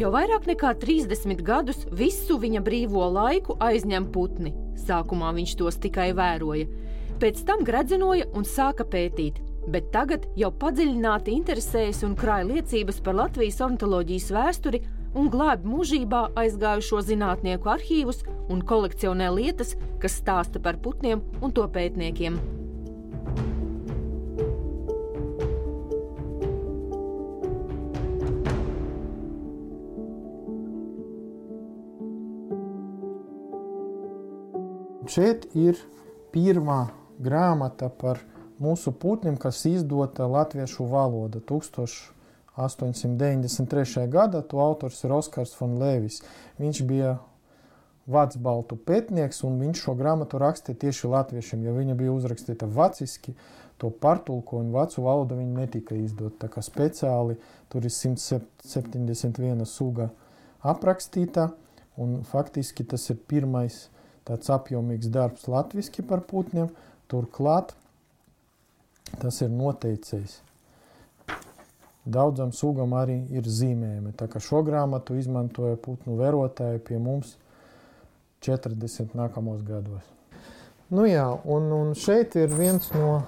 Jau vairāk nekā 30 gadus visu viņa brīvo laiku aizņem putni. Sākumā viņš tos tikai vēroja, pēc tam gradzenoja un sāka pētīt. Bet tagad jau padziļināti interesējas un krāja liecības par Latvijas ornitholoģijas vēsturi un glābi mūžībā aizgājušo zinātnieku arhīvus un kolekcionē lietas, kas stāsta par putniem un to pētniekiem. Šeit ir pirmā grāmata par mūsu putniem, kas izdota latviešu valoda 1893. gadā. To autors ir Oskars von Levis. Viņš bija vācu pētnieks, un viņš šo grāmatu rakstīja tieši latviešiem. Ja viņa bija uzrakstīta vāciski, to pārtulko un vācu valoda netika izdota. Tā kā speciāli tur ir 171 suga aprakstīta, un faktiski tas ir pirmais tāds apjomīgs darbs latviski par putniem. Turklāt tas ir noteicējis. Daudzam sugam arī ir zīmējumi. Tā kā šo grāmatu izmantoja putnu vērotāji pie mums 40 nākamos gados. Nu jā, un, un šeit ir viens no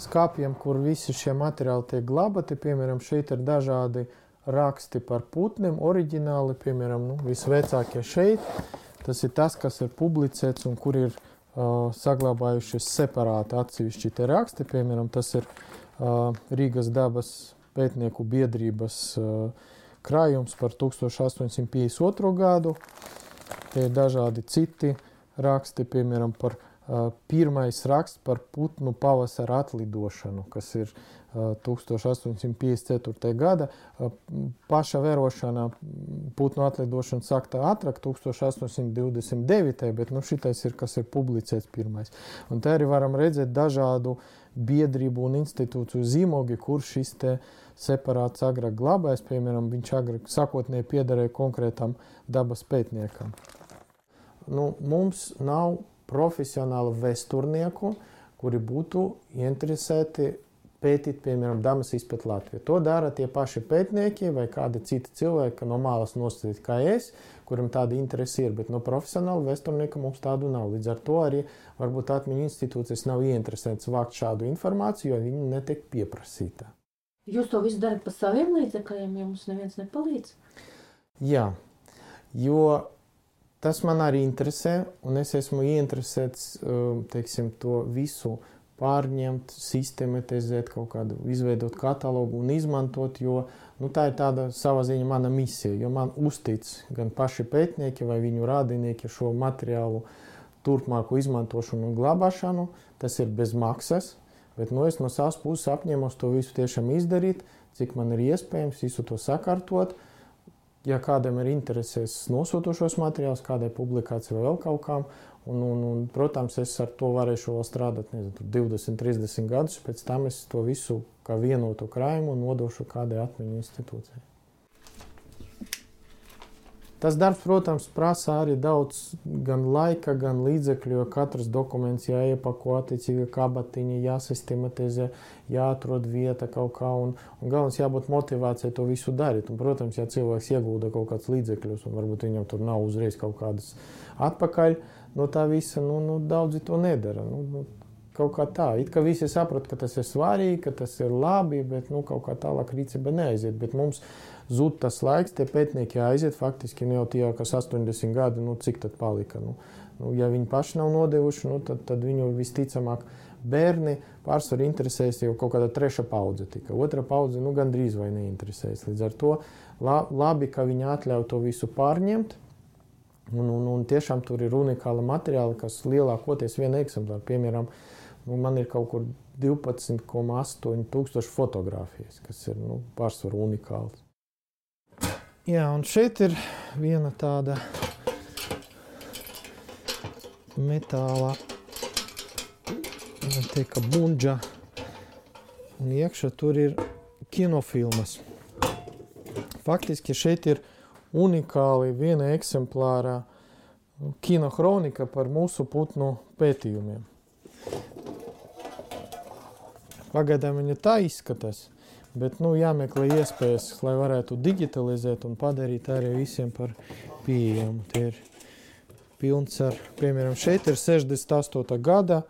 skāpiem, kur visi šie materiāli tiek glabāti. Piemēram, šeit ir dažādi raksti par putniem, oriģināli, piemēram, nu, visvecākie šeit Tas ir tas, kas ir publicēts un kur ir uh, saglabājušies separāti atsevišķi te raksti. Piemēram, tas ir uh, Rīgas dabas pētnieku biedrības uh, krājums par 1852. gadu. Te ir dažādi citi raksti, piemēram, par pirmais raksts par putnu pavasara atlidošanu, kas ir 1854. gada. Paša vērošana putnu atlidošana sākta ātrāk, 1829. bet nu, šitais ir, kas ir publicēts pirmais. Un te arī varam redzēt dažādu biedrību un institūciju zīmogi, kur šis te separāts agrāk glabājas, piemēram, viņš agrāk sakotnēji piederēja konkrētam dabas pētniekam. Nu, mums nav profesionālu vēsturnieku, kuri būtu interesēti pētīt, piemēram, damas izpēt Latviju. To dara tie paši pētnieki vai kādi citi cilvēki no malas nostādīt kā es, kuram tāda interese ir, bet no profesionāla vēsturnieka mums tādu nav. Līdz ar to arī varbūt atmiņu institūcijas nav ieinteresētas vākt šādu informāciju, jo viņi netiek pieprasīta. Jūs to visu darat pa saviem līdzekļiem, ja mums neviens nepalīdz? Jā, jo tas man arī interesē, un es esmu ieinteresēts um, teiksim, to visu pārņemt, sistematizēt, kaut kādu izveidot katalogu un izmantot, jo nu, tā ir tāda savā ziņā mana misija, jo man uztic gan paši pētnieki vai viņu rādinieki šo materiālu turpmāku izmantošanu un glabāšanu. Tas ir bez maksas, bet nu, es no savas puses apņemos to visu tiešām izdarīt, cik man ir iespējams, visu to sakārtot ja kādam ir interesēs nosūtošos materiālus, kādai publikācijai vai vēl kaut kam, un, un, un, protams, es ar to varēšu vēl strādāt nezinu, 20, 30 gadus, pēc tam es to visu kā vienotu krājumu nodošu kādai atmiņu institūcijai. Tas darbs, protams, prasa arī daudz gan laika, gan līdzekļu, jo katrs dokuments jāiepako attiecīgi kabatiņi, jāsistematizē, jāatrod vieta kaut kā, un, un galvenais jābūt motivācijai to visu darīt. Un, protams, ja cilvēks iegulda kaut kādus līdzekļus, un varbūt viņam tur nav uzreiz kaut kādas atpakaļ no tā visa, nu, nu daudzi to nedara. Nu, nu, kaut kā tā. It kā visi saprot, ka tas ir svarīgi, ka tas ir labi, bet nu, kaut kā tālāk rīcība neaiziet. Bet mums zūd tas laiks, tie pētnieki aiziet faktiski nu, jau tie, kas 80 gadi, nu, cik tad palika. Nu, nu, ja viņi paši nav nodevuši, nu, tad, tad viņu visticamāk bērni pārsvarā interesēs jau kaut kāda treša paudze. Tika. Otra paudze nu, gandrīz vai neinteresēs. Līdz ar to labi, ka viņi atļauj to visu pārņemt. Un, un, un tiešām tur ir unikāla materiāla, kas lielākoties viena eksemplāra. Piemēram, nu, man ir kaut kur 12,8 tūkstoši fotografijas, kas ir nu, pārsvarā unikāls. Jā, un šeit ir viena tāda metāla teika, bunģa, un iekšā tur ir kinofilmas. Faktiski šeit ir unikāli viena eksemplāra kinohronika par mūsu putnu pētījumiem. Pagaidām viņa tā izskatās. Bet nu, jāmeklē iespējas, lai varētu digitalizēt un padarīt arī visiem par pieejamu. Tie ir pilns ar, piemēram, šeit ir 68. gada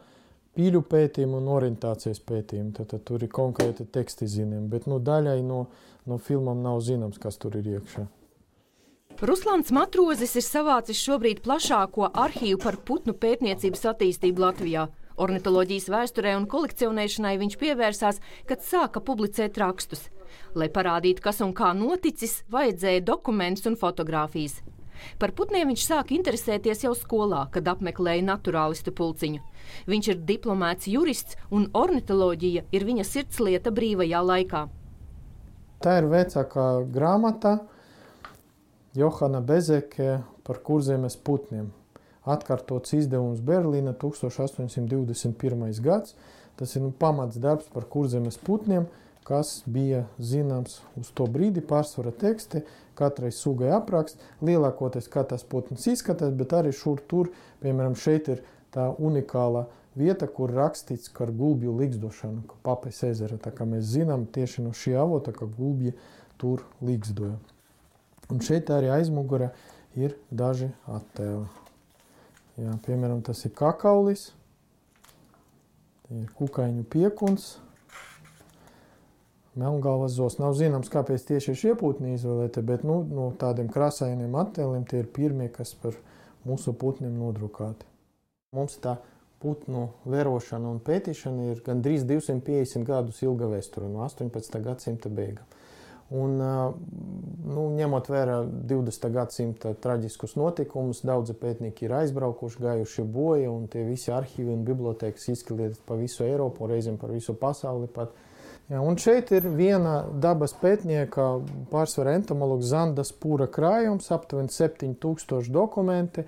pīļu pētījumu un orientācijas pētījumu. Tad, tad tur ir konkrēti teksti zinām, bet nu, daļai no, no filmām nav zināms, kas tur ir iekšā. Ruslans Matrozis ir savācis šobrīd plašāko arhīvu par putnu pētniecības attīstību Latvijā. Ornitoloģijas vēsturē un kolekcionēšanai viņš pievērsās, kad sāka publicēt rakstus. Lai parādītu, kas un kā noticis, vajadzēja dokumentus un fotografijas. Par putniem viņš sāka interesēties jau skolā, kad apmeklēja naturālistu pulciņu. Viņš ir diplomēts jurists, un ornitoloģija ir viņa sirdslieta brīvajā laikā. Tā ir vecākā grāmata Johana Bezeke par kurzemes putniem. Atkārtots izdevums Berlīna 1821. gads. Tas ir nu, pamats darbs par kurzemes putniem, kas bija zināms uz to brīdi. Pārsvarā teksti, katrai sugai apraksts, lielākoties kā tas putns izskatās, bet arī šur tur, piemēram, šeit ir tā unikāla vieta, kur rakstīts par gulbju likstošanu, ka papes ezera. Tā kā mēs zinām tieši no šī avota, ka gulbji tur likstoja. Un šeit arī aizmugurē ir daži attēli. Jā, piemēram, tas ir kakaulis, ir kukaiņu piekuns, melngalvas zos. Nav zināms, kāpēc tieši šie putni izvēlēti, bet nu, no tādiem krāsainiem attēliem tie ir pirmie, kas par mūsu putniem nodrukāti. Mums tā putnu vērošana un pētīšana ir gandrīz 250 gadus ilga vēsture, no 18. gadsimta beigām. Un, nu, ņemot vērā 20. gadsimta traģiskus notikumus, daudzi pētnieki ir aizbraukuši, gājuši bojā, un tie visi arhīvi un bibliotekas izskatās pa visu Eiropu, reizēm par visu pasauli. Pat. Ja, un šeit ir viena dabas pētnieka, pārsvarā entomologa Zandas Pūra krājums, aptuveni 7000 dokumenti.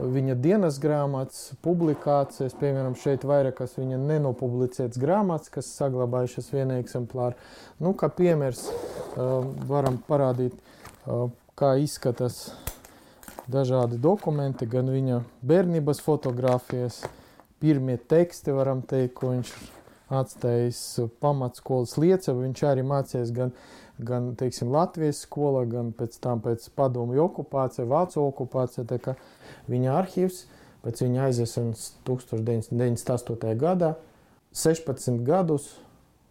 Viņa dienas grāmatas, publikācijas, piemēram, šeit vairākas viņa nenopublicētas grāmatas, kas saglabājušas vienā eksemplārā. Nu, kā piemērs varam parādīt, kā izskatās dažādi dokumenti, gan viņa bērnības fotografijas, pirmie teksti, varam teikt, ko viņš atstājis pamatskolas liecevu. Viņš arī mācījās gan gan teiksim, Latvijas skolā, gan pēc tam pēc padomju okupācija, Vācu okupācija. Viņa arhīvs pēc viņa aiziešanas 1998. gadā 16 gadus,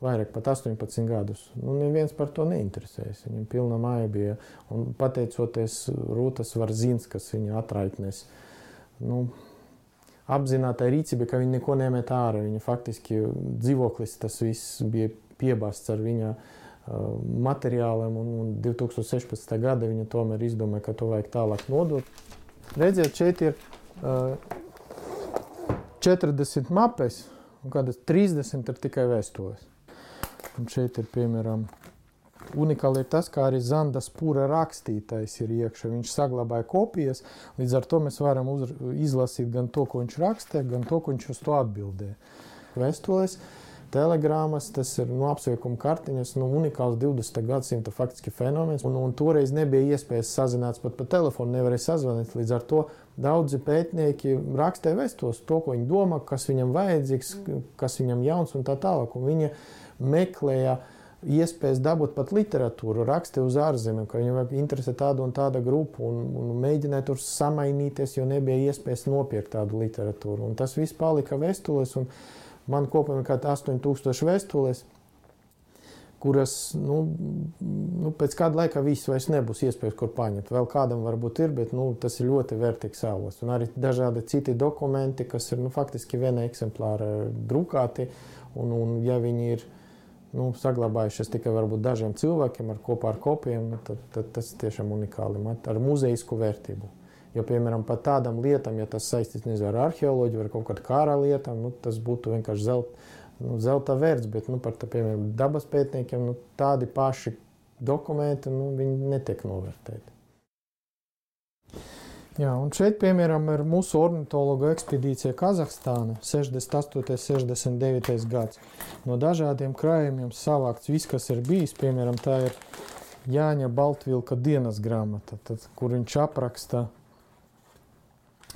vairāk pat 18 gadus. Nu, neviens par to neinteresējas. Viņam pilna māja bija. Un pateicoties Rūtas Varzīns, kas viņa atraitnēs, nu, apzināta rīcība, ka viņa neko nemet ārā. Viņa faktiski dzīvoklis tas viss bija piebāzts ar viņa materiāliem, un, un 2016. gada viņa tomēr izdomāja, ka to vajag tālāk nodot. Redziet, šeit ir uh, 40 mapes, un kādas 30 ir tikai vēstules. Un šeit ir piemēram unikāli ir tas, kā arī Zandas pūra rakstītais ir iekšā. Viņš saglabāja kopijas, līdz ar to mēs varam uz, izlasīt gan to, ko viņš rakstīja, gan to, ko viņš uz to atbildēja. Vēstules telegrāmas, tas ir nu, apsveikuma kartiņas, nu, unikāls 20. gadsimta faktiski fenomens. Un, un toreiz nebija iespējas sazināties pat pa telefonu, nevarēja sazvanīt. Līdz ar to daudzi pētnieki rakstīja vēstos to, ko viņi domā, kas viņam vajadzīgs, kas viņam jauns un tā tālāk. Un viņi meklēja iespējas dabūt pat literatūru, rakstīja uz ārzemēm, ka viņam interesē tāda un tāda grupa, un, un mēģināja tur samainīties, jo nebija iespējas nopirkt tādu literatūru. Un tas viss palika vēstulēs. Man kopumā ir kaut kādi 8000 vēstules, kuras nu, nu, pēc kāda laika viss vairs nebūs iespējams, kur paņemt. Vēl kādam varbūt ir, bet nu, tas ir ļoti vērtīgs avots. Un arī dažādi citi dokumenti, kas ir nu, faktiski viena eksemplāra drukāti, un, un ja viņi ir nu, saglabājušies tikai varbūt dažiem cilvēkiem ar kopā ar kopijiem, nu, tad, tad tas tiešām unikāli ar muzejisku vērtību. Jo, piemēram, par tādām lietām, ja tas saistīts nezinu, ar arheoloģiju vai kaut kādu kara lietām, nu, tas būtu vienkārši zelta, nu, zelta vērts. Bet nu, par tā, piemēram, dabas pētniekiem nu, tādi paši dokumenti nu, netiek novērtēti. Jā, un šeit, piemēram, ir mūsu ornitologa ekspedīcija Kazahstāna 68. un 69. gads. No dažādiem krājumiem savākts viss, kas ir bijis. Piemēram, tā ir Jāņa Baltvilka dienas grāmata, tad, kur viņš apraksta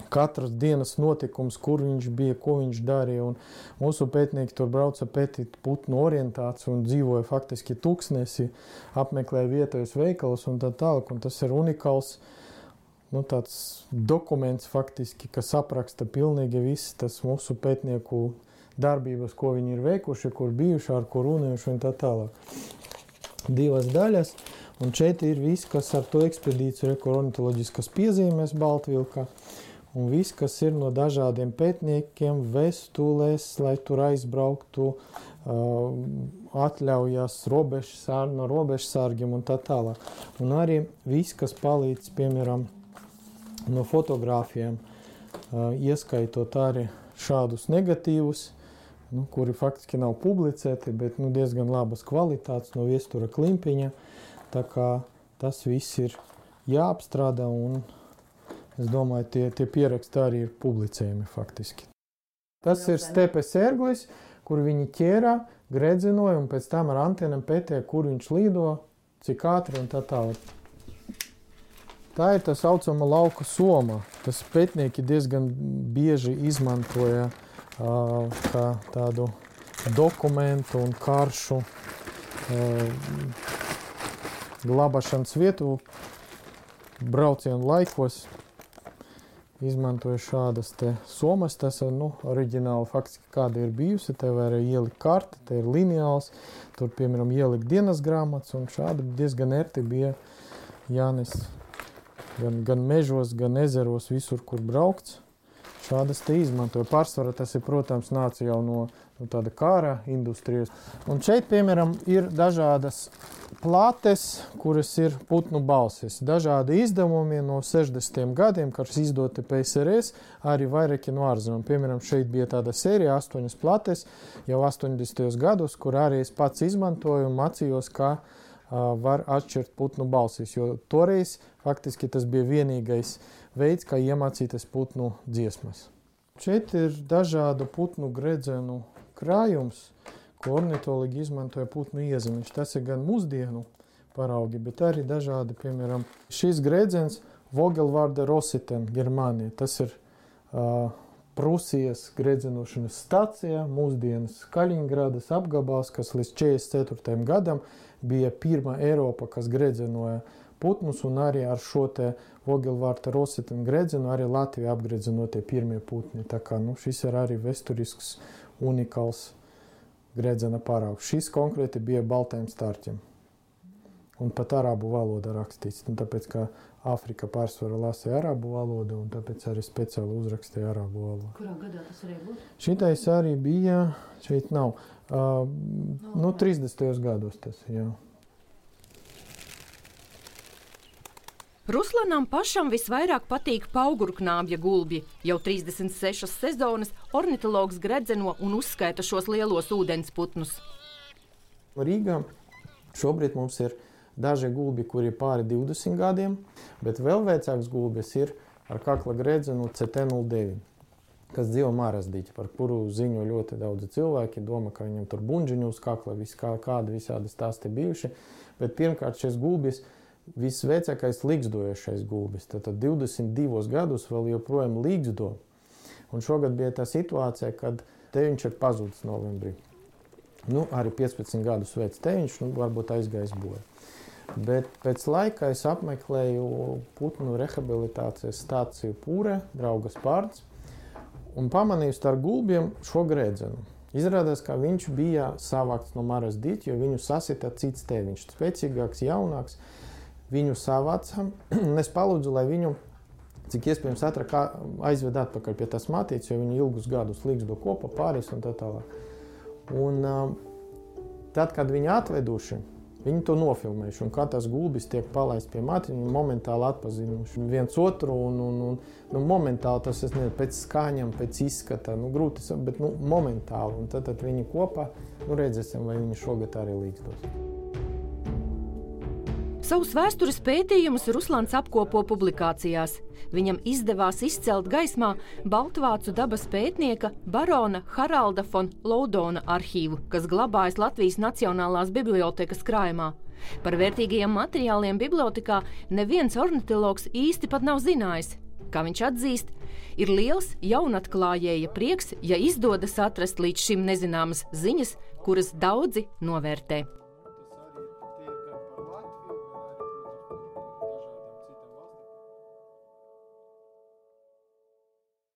katras dienas notikums, kur viņš bija, ko viņš darīja. Un mūsu pētnieki tur brauca pētīt putnu orientāciju un dzīvoja faktiski tūkstnesi, apmeklēja vietējos veikalus un tā tālāk. Un tas ir unikāls nu, dokuments, faktiski, kas apraksta pilnīgi visas tas mūsu pētnieku darbības, ko viņi ir veikuši, kur bijuši, ar ko runājuši un tā tālāk. Divas daļas. Un šeit ir viss, kas ar to ekspedīciju ir ornitoloģiskas piezīmes Baltvilkā un viss, kas ir no dažādiem pētniekiem, vēstulēs, lai tur aizbrauktu, atļaujas robežsār, no robežsārgiem un tā tālāk. Un arī viss, kas palīdz, piemēram, no fotogrāfiem, ieskaitot arī šādus negatīvus, nu, kuri faktiski nav publicēti, bet nu, diezgan labas kvalitātes no viestura klimpiņa. Tā kā tas viss ir jāapstrādā un Es domāju, tie, tie pieraksti arī ir publicējumi faktiski. Tas ir stepes ērglis, kur viņi ķērā, gredzinoja un pēc tam ar antenām pētīja, kur viņš lido, cik ātri un tā tālāk. Tā ir tā saucama lauka soma. Tas pētnieki diezgan bieži izmantoja kā tādu dokumentu un karšu glabāšanas vietu braucienu laikos izmantoju šādas somas. Tas ir nu, oriģināli faktiski kāda ir bijusi. Te var ielikt karti, te ir lineāls, tur piemēram ielikt dienas grāmatas un šādi diezgan erti bija jānes gan, gan mežos, gan ezeros, visur, kur braukts. Šādas izmantoja. Pārsvarā tas ir, protams, nāca jau no, no tāda kara industrijas. Un šeit, piemēram, ir dažādas plātes, kuras ir putnu balsis. Dažādi izdevumi no 60. gadiem, kas izdoti PSRS, arī vairāki no ārzemēm. Piemēram, šeit bija tāda sērija, astoņas plates, jau 80. gados, kur arī es pats izmantoju un mācījos, kā var atšķirt putnu balsis, jo toreiz faktiski tas bija vienīgais veids, kā iemācīties putnu dziesmas. Šeit ir dažādu putnu gredzenu krājums, ko ornitologi izmantoja putnu iezīmes. Tas ir gan mūsdienu paraugi, bet arī dažādi, piemēram, šis grēdziens Vogelvārda Rositen, Germānija. Tas ir uh, Prūsijas grēdzinošanas stacija, mūsdienas Kaļiņgradas apgabals, kas līdz 44. gadam bija pirmā Eiropa, kas grēdzinoja putnus, un arī ar šo te Vogelvārta Rositen grēdzinu arī Latvija apgredzinotie pirmie putni. Tā kā nu, šis ir arī vesturisks, unikāls gredzena paraugs. Šis konkrēti bija baltajiem starķiem. Un pat arābu valoda rakstīts. Un tāpēc, ka Āfrika pārsvarā lasīja arābu valodu, un tāpēc arī speciāli uzrakstīja arābu valodu. Kurā gadā tas arī būtu? Šitais arī bija, šeit nav, uh, no, nu, 30. gados tas, jā. Ruslanam pašam visvairāk patīk paugurknābja gulbi. Jau 36 sezonas ornitologs gredzeno un uzskaita šos lielos ūdensputnus. Rīgā šobrīd mums ir daži gulbi, kuri ir pāri 20 gadiem, bet vēl vecāks gulbis ir ar kakla gredzenu CT09 kas dzīvo Mārazdīķi, par kuru ziņo ļoti daudzi cilvēki. Domā, ka viņam tur buļbuļsaktas uz kakla, vis, kā, kādi visādi stāsti bijuši. Bet pirmkārt, šis gulbis ir visvecākais līgzdojošais gulbis. Tad 22 gadus vēl joprojām līgzdo. Un šogad bija tā situācija, kad teviņš ir pazudis novembrī. Nu, arī 15 gadus vecs teviņš, nu, varbūt aizgājis bojā. Bet pēc laika es apmeklēju putnu rehabilitācijas stāciju Pūrē, draugas pārts, un pamanīju starp gulbiem šo grēdzenu. Izrādās, ka viņš bija savākts no Maras dīķa, jo viņu sasita cits teviņš, spēcīgāks, jaunāks viņu savācām. es palūdzu, lai viņu cik iespējams ātrāk aizved atpakaļ pie tās matītes, jo viņi ilgus gadus līgzdo kopā, pāris un tā tālāk. Un, tad, kad viņi atveduši, viņi to nofilmējuši. Un kā tas gulbis tiek palaists pie matītes, viņi momentāli atpazinuši viens otru. Un, un, un, nu, momentāli tas ir pēc skaņām, pēc izskata. Nu, grūti, bet nu, momentāli. Un tad, tad viņi kopā nu, redzēsim, vai viņi šogad arī līgzdos. Savus vēstures pētījumus Ruslāns apkopo publikācijās. Viņam izdevās izcelt gaismā Baltvācu dabas pētnieka barona Haralda von Laudona arhīvu, kas glabājas Latvijas Nacionālās bibliotekas krājumā. Par vērtīgajiem materiāliem bibliotekā neviens ornitologs īsti pat nav zinājis. Kā viņš atzīst, Ir liels jaunatklājēja prieks, ja izdodas atrast līdz šim nezināmas ziņas, kuras daudzi novērtē.